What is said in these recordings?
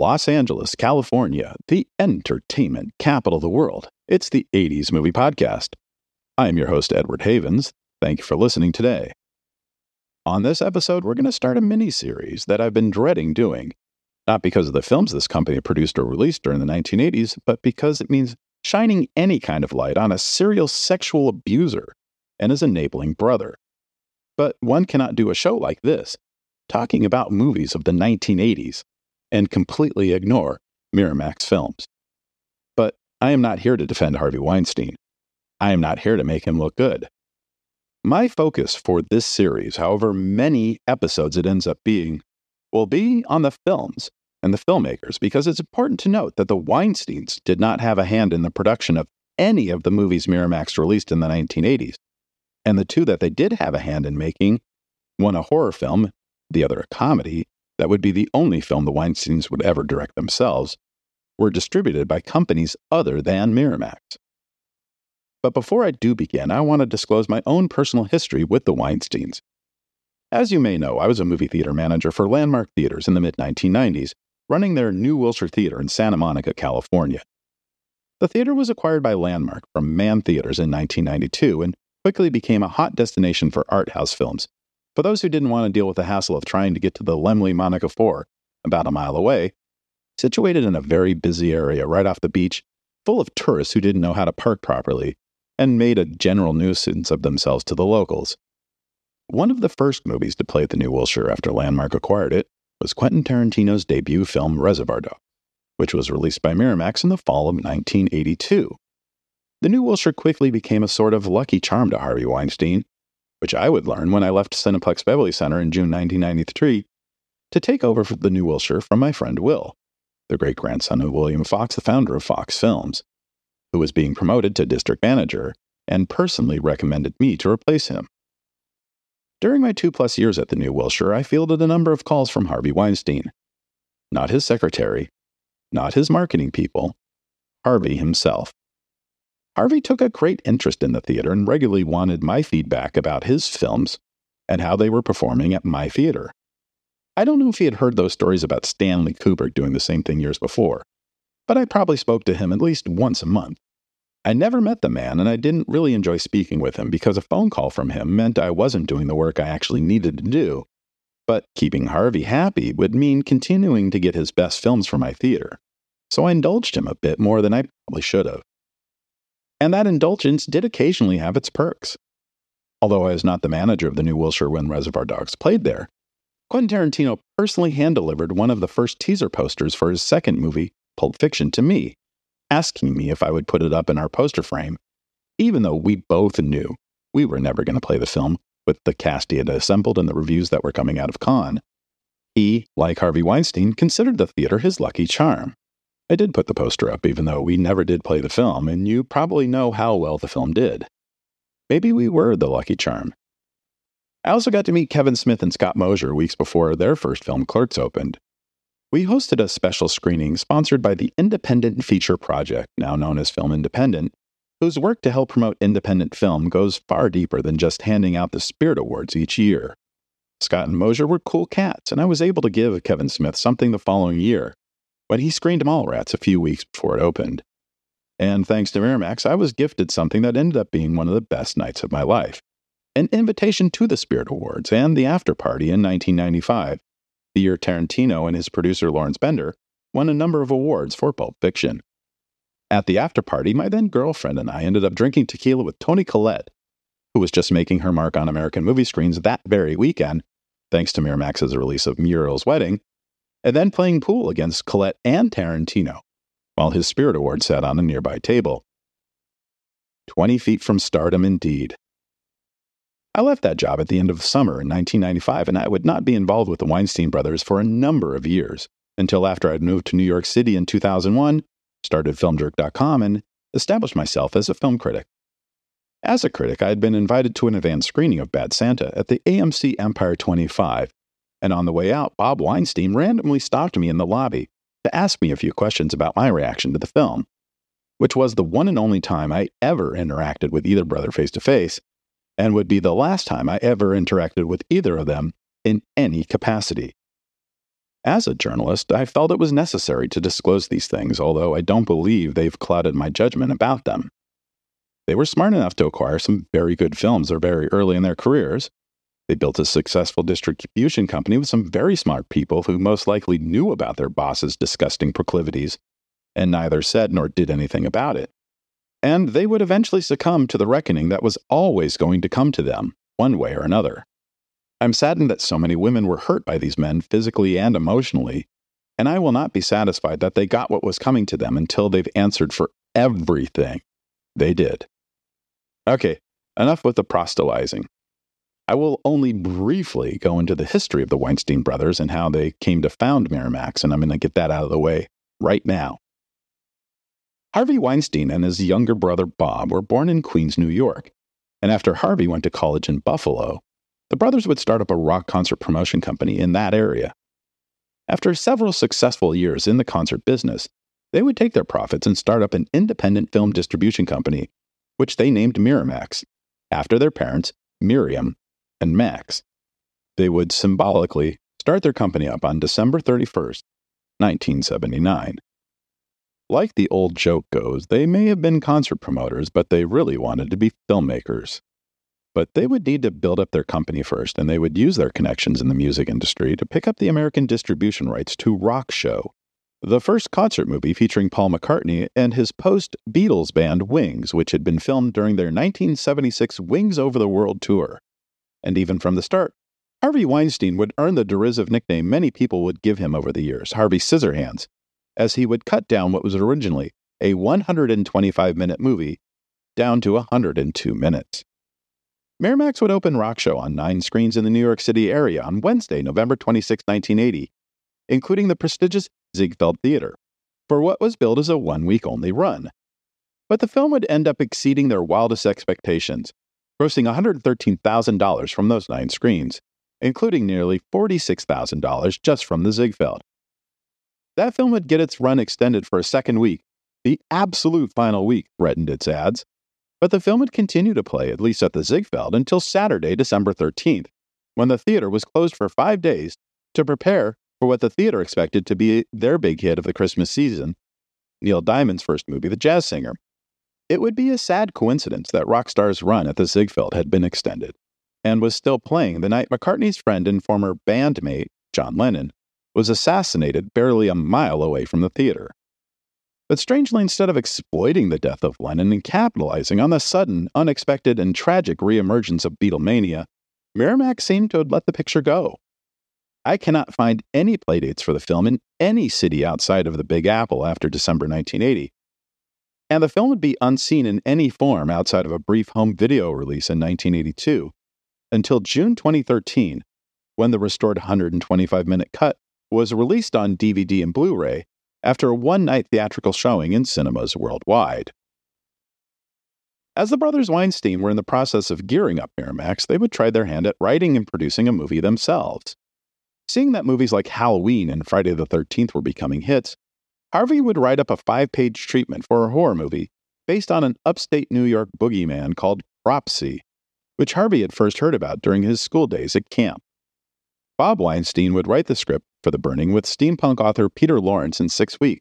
Los Angeles, California, the entertainment capital of the world. It's the 80s Movie Podcast. I am your host, Edward Havens. Thank you for listening today. On this episode, we're going to start a mini series that I've been dreading doing, not because of the films this company produced or released during the 1980s, but because it means shining any kind of light on a serial sexual abuser and his enabling brother. But one cannot do a show like this, talking about movies of the 1980s, and completely ignore Miramax films. But I am not here to defend Harvey Weinstein. I am not here to make him look good. My focus for this series, however many episodes it ends up being, will be on the films and the filmmakers because it's important to note that the Weinsteins did not have a hand in the production of any of the movies Miramax released in the 1980s. And the two that they did have a hand in making, one a horror film, the other a comedy, that would be the only film the Weinsteins would ever direct themselves, were distributed by companies other than Miramax. But before I do begin, I want to disclose my own personal history with the Weinsteins. As you may know, I was a movie theater manager for Landmark Theaters in the mid 1990s, running their New Wilshire Theater in Santa Monica, California. The theater was acquired by Landmark from Mann Theaters in 1992 and quickly became a hot destination for art house films, for those who didn't want to deal with the hassle of trying to get to the Laemmle Monica 4, about a mile away, situated in a very busy area right off the beach, full of tourists who didn't know how to park properly, and made a general nuisance of themselves to the locals. One of the first movies to play at the New Wilshire after Landmark acquired it was Quentin Tarantino's debut film Reservoir Dogs, which was released by Miramax in the fall of 1982. The New Wilshire quickly became a sort of lucky charm to Harvey Weinstein, which I would learn when I left Cineplex Beverly Center in June 1993 to take over the New Wilshire from my friend Will, the great grandson of William Fox, the founder of Fox Films, who was being promoted to district manager and personally recommended me to replace him. During my two plus years at the New Wilshire, I fielded a number of calls from Harvey Weinstein. Not his secretary, not his marketing people, Harvey himself. Harvey took a great interest in the theater and regularly wanted my feedback about his films and how they were performing at my theater. I don't know if he had heard those stories about Stanley Kubrick doing the same thing years before, but I probably spoke to him at least once a month. I never met the man, and I didn't really enjoy speaking with him because a phone call from him meant I wasn't doing the work I actually needed to do. But keeping Harvey happy would mean continuing to get his best films for my theater. So I indulged him a bit more than I probably should have and that indulgence did occasionally have its perks. Although I was not the manager of the New Wilshire when Reservoir Dogs played there, Quentin Tarantino personally hand delivered one of the first teaser posters for his second movie, Pulp Fiction, to me, asking me if I would put it up in our poster frame, even though we both knew we were never going to play the film with the cast he had assembled and the reviews that were coming out of Cannes. He, like Harvey Weinstein, considered the theater his lucky charm. I did put the poster up, even though we never did play the film, and you probably know how well the film did. Maybe we were the lucky charm. I also got to meet Kevin Smith and Scott Mosier weeks before their first film, Clerks, opened. We hosted a special screening sponsored by the Independent Feature Project, now known as Film Independent, whose work to help promote independent film goes far deeper than just handing out the Spirit Awards each year. Scott and Mosier were cool cats, and I was able to give Kevin Smith something the following year when he screened Mallrats a few weeks before it opened. And thanks to Miramax, I was gifted something that ended up being one of the best nights of my life an invitation to the Spirit Awards and the after party in 1995, the year Tarantino and his producer Lawrence Bender won a number of awards for Pulp Fiction. At the after party, my then girlfriend and I ended up drinking tequila with Toni Collette, who was just making her mark on American movie screens that very weekend, thanks to Miramax's release of Muriel's Wedding, and then playing pool against Collette and Tarantino, while his Spirit Award sat on a nearby table. 20 feet from stardom, indeed. I left that job at the end of summer in 1995, and I would not be involved with the Weinstein brothers for a number of years until after I'd moved to New York City in 2001, started FilmJerk.com, and established myself as a film critic. As a critic, I had been invited to an advanced screening of Bad Santa at the AMC Empire 25 and on the way out, Bob Weinstein randomly stopped me in the lobby to ask me a few questions about my reaction to the film, which was the one and only time I ever interacted with either brother face to face, and would be the last time I ever interacted with either of them in any capacity. As a journalist, I felt it was necessary to disclose these things, although I don't believe they've clouded my judgment about them. They were smart enough to acquire some very good films or very early in their careers. They built a successful distribution company with some very smart people who most likely knew about their boss's disgusting proclivities and neither said nor did anything about it. And they would eventually succumb to the reckoning that was always going to come to them, one way or another. I'm saddened that so many women were hurt by these men physically and emotionally, and I will not be satisfied that they got what was coming to them until they've answered for everything they did. Okay, enough with the proselytizing. I will only briefly go into the history of the Weinstein brothers and how they came to found Miramax, and I'm going to get that out of the way right now. Harvey Weinstein and his younger brother Bob were born in Queens, New York, and after Harvey went to college in Buffalo, the brothers would start up a rock concert promotion company in that area. After several successful years in the concert business, they would take their profits and start up an independent film distribution company, which they named Miramax, after their parents, Miriam and Max. They would symbolically start their company up on December 31st, 1979. Like the old joke goes, they may have been concert promoters, but they really wanted to be filmmakers. But they would need to build up their company first, and they would use their connections in the music industry to pick up the American distribution rights to Rock Show, the first concert movie featuring Paul McCartney and his post Beatles band Wings, which had been filmed during their 1976 Wings Over the World tour. And even from the start, Harvey Weinstein would earn the derisive nickname many people would give him over the years, Harvey Scissorhands, as he would cut down what was originally a 125 minute movie down to 102 minutes. Miramax would open Rock Show on nine screens in the New York City area on Wednesday, November 26, 1980, including the prestigious Ziegfeld Theater, for what was billed as a one week only run. But the film would end up exceeding their wildest expectations, grossing $113,000 from those nine screens, including nearly $46,000 just from the Ziegfeld. That film would get its run extended for a second week. The absolute final week threatened its ads, but the film would continue to play, at least at the Ziegfeld, until Saturday, December 13th, when the theater was closed for five days to prepare for what the theater expected to be their big hit of the Christmas season Neil Diamond's first movie, The Jazz Singer. It would be a sad coincidence that Rock Show's run at the Ziegfeld had been extended and was still playing the night McCartney's friend and former bandmate, John Lennon, was assassinated barely a mile away from the theater. But strangely, instead of exploiting the death of Lennon and capitalizing on the sudden, unexpected, and tragic reemergence of Beatlemania, Miramax seemed to have let the picture go. I cannot find any playdates for the film in any city outside of the Big Apple after December 1980. And the film would be unseen in any form outside of a brief home video release in 1982 until June 2013, when the restored 125 minute cut was released on DVD and Blu ray after a one night theatrical showing in cinemas worldwide. As the brothers Weinstein were in the process of gearing up Miramax, they would try their hand at writing and producing a movie themselves. Seeing that movies like Halloween and Friday the 13th were becoming hits, Harvey would write up a five page treatment for a horror movie based on an upstate New York boogeyman called Cropsy, which Harvey had first heard about during his school days at camp. Bob Weinstein would write the script for The Burning with steampunk author Peter Lawrence in six weeks.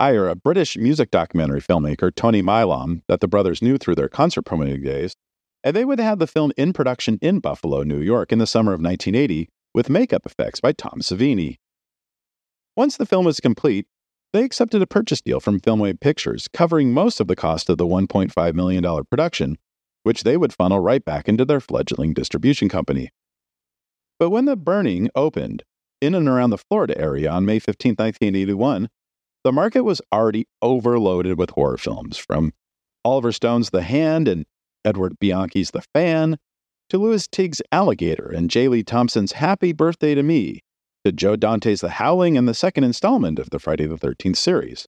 Hire a British music documentary filmmaker, Tony Maylam, that the brothers knew through their concert promoting days, and they would have the film in production in Buffalo, New York in the summer of 1980 with makeup effects by Tom Savini. Once the film was complete, they accepted a purchase deal from Filmway Pictures covering most of the cost of the $1.5 million production, which they would funnel right back into their fledgling distribution company. But when The Burning opened, in and around the Florida area on May 15, 1981, the market was already overloaded with horror films, from Oliver Stone's The Hand and Edward Bianchi's The Fan, to Lewis Teague's Alligator and J. Lee Thompson's Happy Birthday to Me, to Joe Dante's The Howling and the second installment of the Friday the 13th series.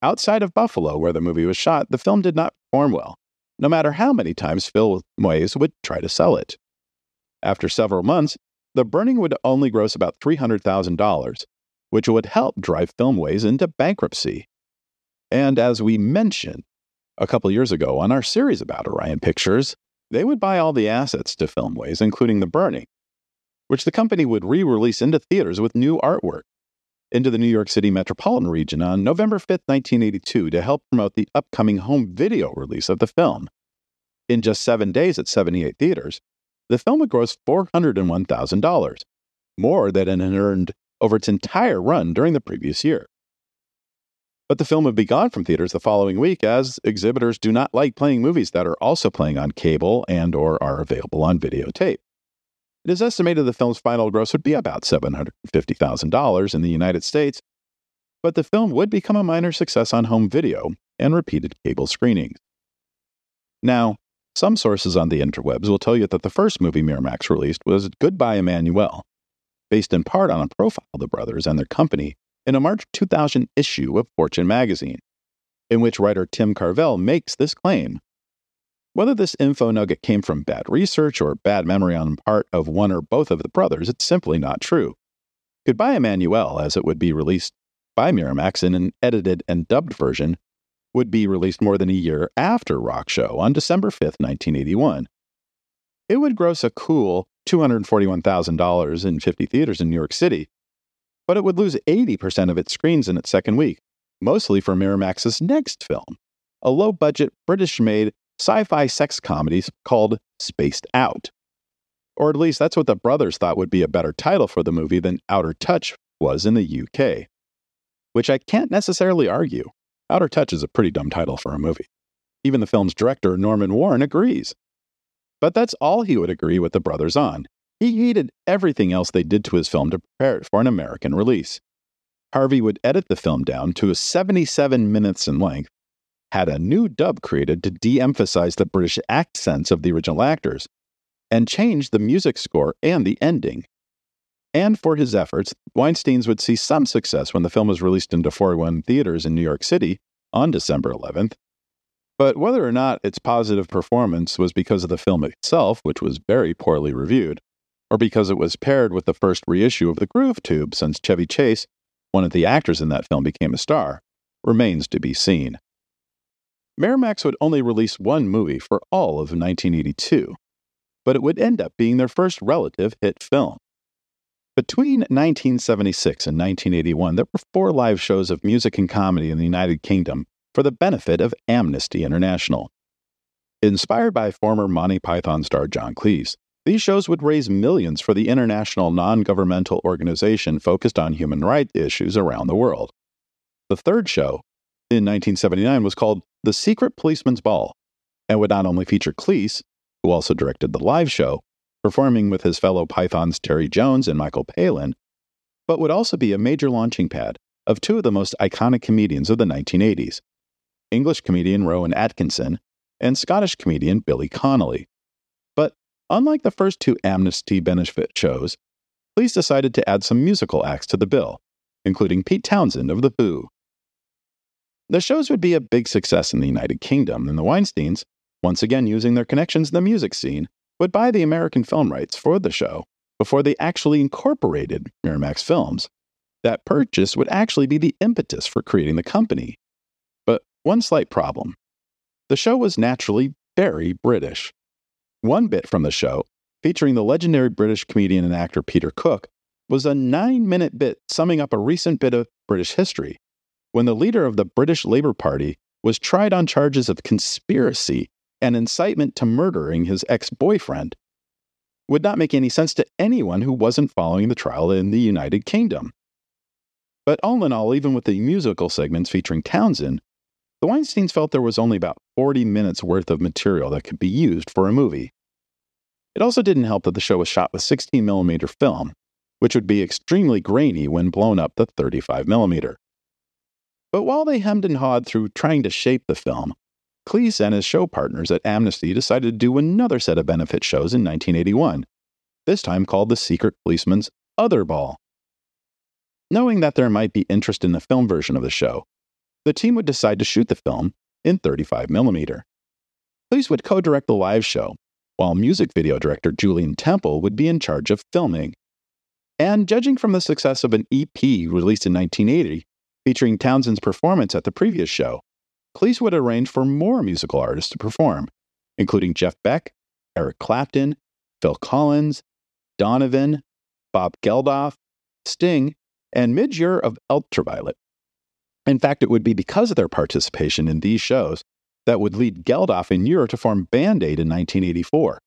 Outside of Buffalo, where the movie was shot, the film did not perform well, no matter how many times Phil Moyes would try to sell it. After several months, the burning would only gross about $300,000, which would help drive Filmways into bankruptcy. And as we mentioned a couple years ago on our series about Orion Pictures, they would buy all the assets to Filmways, including the burning. Which the company would re release into theaters with new artwork into the New York City metropolitan region on November 5, 1982, to help promote the upcoming home video release of the film. In just seven days at 78 theaters, the film would gross $401,000, more than it had earned over its entire run during the previous year. But the film would be gone from theaters the following week as exhibitors do not like playing movies that are also playing on cable and or are available on videotape. It is estimated the film's final gross would be about $750,000 in the United States, but the film would become a minor success on home video and repeated cable screenings. Now, some sources on the interwebs will tell you that the first movie Miramax released was Goodbye Emmanuelle, based in part on a profile of the brothers and their company in a March 2000 issue of Fortune magazine, in which writer Tim Carvell makes this claim. Whether this info nugget came from bad research or bad memory on part of one or both of the brothers, it's simply not true. Goodbye Emmanuelle, as it would be released by Miramax in an edited and dubbed version, would be released more than a year after Rock Show on December 5, 1981. It would gross a cool $241,000 in 50 theaters in New York City, but it would lose 80% of its screens in its second week, mostly for Miramax's next film, a low budget British made sci fi sex comedies called Spaced Out. Or at least that's what the brothers thought would be a better title for the movie than Outer Touch was in the UK. Which I can't necessarily argue. Outer Touch is a pretty dumb title for a movie. Even the film's director, Norman Warren, agrees. But that's all he would agree with the brothers on. He hated everything else they did to his film to prepare it for an American release. Harvey would edit the film down to 77 minutes in length had a new dub created to de emphasize the British accents of the original actors and change the music score and the ending. And for his efforts, Weinstein's would see some success when the film was released into 41 theaters in New York City on December 11th. But whether or not its positive performance was because of the film itself, which was very poorly reviewed, or because it was paired with the first reissue of The Groove Tube since Chevy Chase, one of the actors in that film, became a star, remains to be seen. Miramax would only release one movie for all of 1982, but it would end up being their first relative hit film. Between 1976 and 1981, there were four live shows of music and comedy in the United Kingdom for the benefit of Amnesty International. Inspired by former Monty Python star John Cleese, these shows would raise millions for the international non governmental organization focused on human rights issues around the world. The third show, in 1979, was called the Secret Policeman's Ball, and would not only feature Cleese, who also directed the live show, performing with his fellow Pythons Terry Jones and Michael Palin, but would also be a major launching pad of two of the most iconic comedians of the 1980s English comedian Rowan Atkinson and Scottish comedian Billy Connolly. But unlike the first two Amnesty benefit shows, Cleese decided to add some musical acts to the bill, including Pete Townshend of The Who. The shows would be a big success in the United Kingdom, and the Weinsteins, once again using their connections in the music scene, would buy the American film rights for the show before they actually incorporated Miramax Films. That purchase would actually be the impetus for creating the company. But one slight problem the show was naturally very British. One bit from the show, featuring the legendary British comedian and actor Peter Cook, was a nine minute bit summing up a recent bit of British history when the leader of the British Labour Party was tried on charges of conspiracy and incitement to murdering his ex boyfriend, would not make any sense to anyone who wasn't following the trial in the United Kingdom. But all in all, even with the musical segments featuring Townshend, the Weinsteins felt there was only about 40 minutes worth of material that could be used for a movie. It also didn't help that the show was shot with 16mm film, which would be extremely grainy when blown up to 35mm. But while they hemmed and hawed through trying to shape the film, Cleese and his show partners at Amnesty decided to do another set of benefit shows in 1981, this time called The Secret Policeman's Other Ball. Knowing that there might be interest in the film version of the show, the team would decide to shoot the film in 35mm. Cleese would co direct the live show, while music video director Julien Temple would be in charge of filming. And judging from the success of an EP released in 1980, featuring Townshend's performance at the previous show, Cleese would arrange for more musical artists to perform, including Jeff Beck, Eric Clapton, Phil Collins, Donovan, Bob Geldof, Sting, and Midge of Ultraviolet. In fact, it would be because of their participation in these shows that would lead Geldof and Ure to form Band Aid in 1984,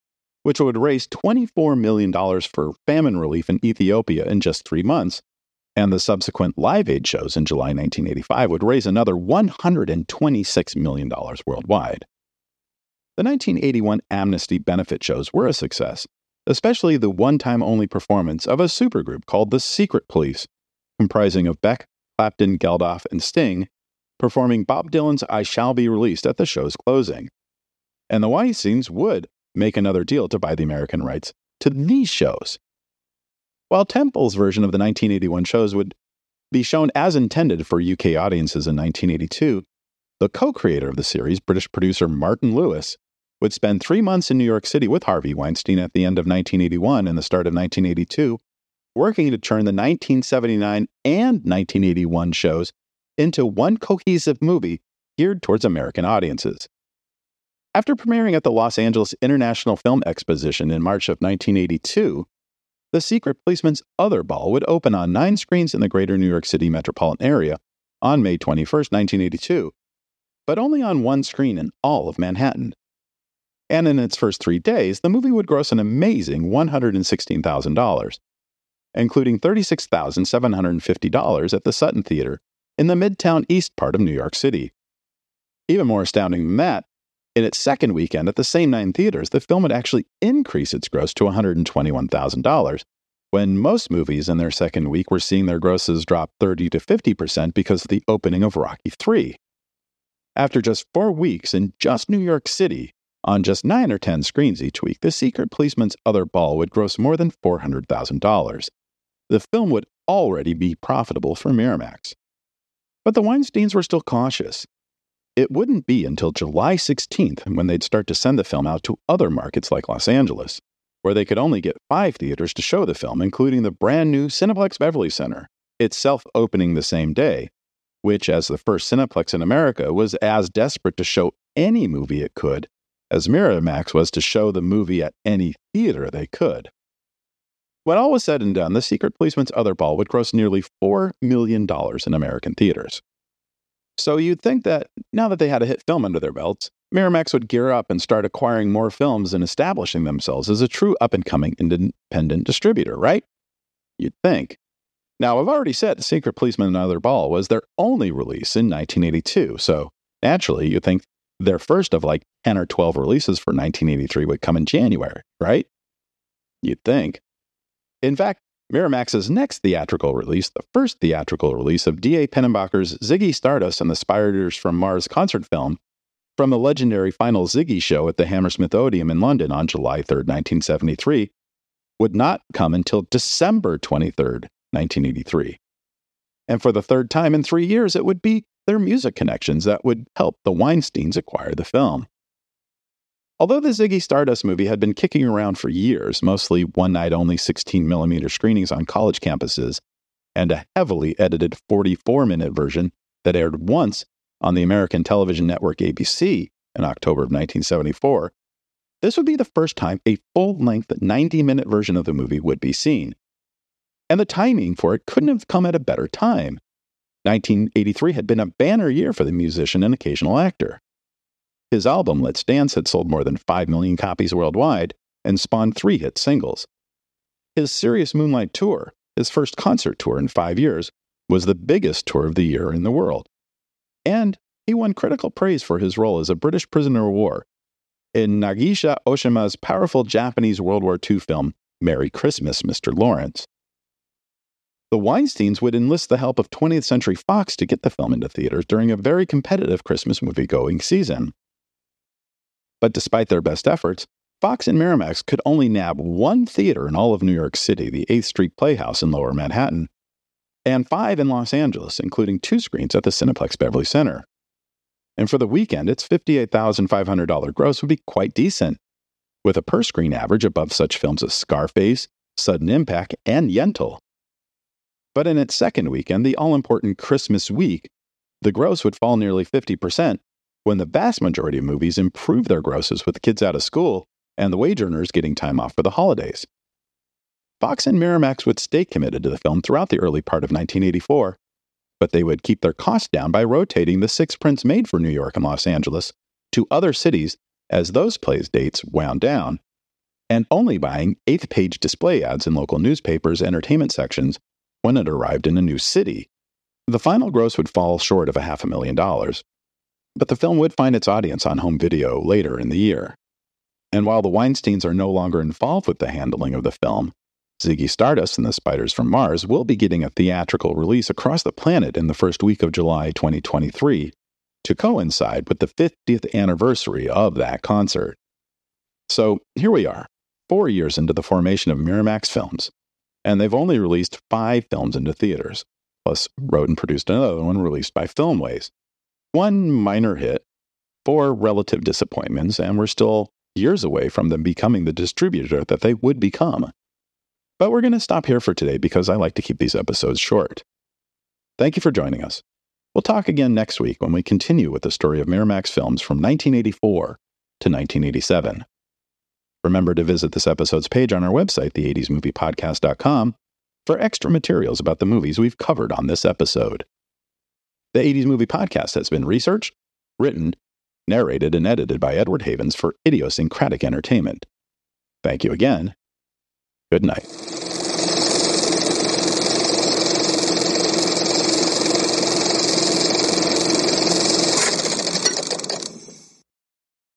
which would raise $24 million for famine relief in Ethiopia in just three months. And the subsequent Live Aid shows in July 1985 would raise another $126 million worldwide. The 1981 Amnesty benefit shows were a success, especially the one time only performance of a supergroup called the Secret Police, comprising of Beck, Clapton, Geldof, and Sting, performing Bob Dylan's I Shall Be Released at the show's closing. And the Weinsteins would make another deal to buy the American rights to these shows. While Temple's version of the 1981 shows would be shown as intended for UK audiences in 1982, the co creator of the series, British producer Martin Lewis, would spend three months in New York City with Harvey Weinstein at the end of 1981 and the start of 1982 working to turn the 1979 and 1981 shows into one cohesive movie geared towards American audiences. After premiering at the Los Angeles International Film Exposition in March of 1982, The Secret Policeman's Other Ball would open on nine screens in the greater New York City metropolitan area on May 21, 1982, but only on one screen in all of Manhattan. And in its first three days, the movie would gross an amazing $116,000 including $36,750 at the Sutton Theater in the Midtown East part of New York City. Even more astounding than that, in its second weekend at the same nine theaters, the film would actually increase its gross to $121,000, when most movies in their second week were seeing their grosses drop 30 to 50% because of the opening of Rocky III. After just four weeks in just New York City, on just nine or 10 screens each week, The Secret Policeman's Other Ball would gross more than $400,000 the film would already be profitable for Miramax. But the Weinsteins were still cautious. It wouldn't be until July 16th when they'd start to send the film out to other markets like Los Angeles, where they could only get five theaters to show the film, including the brand new Cineplex Beverly Center, itself opening the same day, which, as the first Cineplex in America, was as desperate to show any movie it could as Miramax was to show the movie at any theater they could. When all was said and done, The Secret Policeman's Other Ball would gross nearly $4 million in American theaters. So you'd think that now that they had a hit film under their belts, Miramax would gear up and start acquiring more films and establishing themselves as a true up and coming independent distributor, right? You'd think. Now, I've already said Secret Policeman and Other Ball was their only release in 1982, so naturally you'd think their first of like 10 or 12 releases for 1983 would come in January, right? You'd think. In fact, Miramax's next theatrical release, the first theatrical release of D.A. Pennebaker's Ziggy Stardust and the Spiders from Mars concert film from the legendary final Ziggy show at the Hammersmith Odeon in London on July 3, 1973, would not come until December 23, 1983. And for the third time in three years, it would be their music connections that would help the Weinsteins acquire the film. Although the Ziggy Stardust movie had been kicking around for years, mostly one night only 16 millimeter screenings on college campuses, and a heavily edited 44 minute version that aired once on the American television network ABC in October of 1974, this would be the first time a full length 90 minute version of the movie would be seen. And the timing for it couldn't have come at a better time. 1983 had been a banner year for the musician and occasional actor. His album, Let's Dance, had sold more than 5 million copies worldwide and spawned three hit singles. His Serious Moonlight Tour, his first concert tour in five years, was the biggest tour of the year in the world. And he won critical praise for his role as a British prisoner of war in Nagisa Oshima's powerful Japanese World War II film, Merry Christmas, Mr. Lawrence. The Weinsteins would enlist the help of 20th Century Fox to get the film into theaters during a very competitive Christmas movie going season. But despite their best efforts, Fox and Miramax could only nab one theater in all of New York City, the 8th Street Playhouse in Lower Manhattan, and five in Los Angeles, including two screens at the Cineplex Beverly Center. And for the weekend, its $58,500 gross would be quite decent, with a per screen average above such films as Scarface, Sudden Impact, and Yentl. But in its second weekend, the all important Christmas week, the gross would fall nearly 50%, when the vast majority of movies improve their grosses with kids out of school and the wage earners getting time off for the holidays. Fox and Miramax would stay committed to the film throughout the early part of 1984, but they would keep their costs down by rotating the six prints made for New York and Los Angeles to other cities as those plays' dates wound down, and only buying eighth page display ads in local newspapers' entertainment sections when it arrived in a new city. The final gross would fall short of a half a million dollars, but the film would find its audience on home video later in the year. And while the Weinsteins are no longer involved with the handling of the film, Ziggy Stardust and the Spiders from Mars will be getting a theatrical release across the planet in the first week of July 2023 to coincide with the 50th anniversary of that concert. So here we are, four years into the formation of Miramax Films, and they've only released five films into theaters, plus wrote and produced another one released by Filmways. One minor hit, four relative disappointments, and we're still years away from them becoming the distributor that they would become. But we're going to stop here for today because I like to keep these episodes short. Thank you for joining us. We'll talk again next week when we continue with the story of Miramax films from 1984 to 1987. Remember to visit this episode's page on our website, the80smoviepodcast.com, for extra materials about the movies we've covered on this episode. The 80s Movie Podcast has been researched, written, narrated, and edited by Edward Havens for idiosyncratic entertainment. Thank you again. Good night.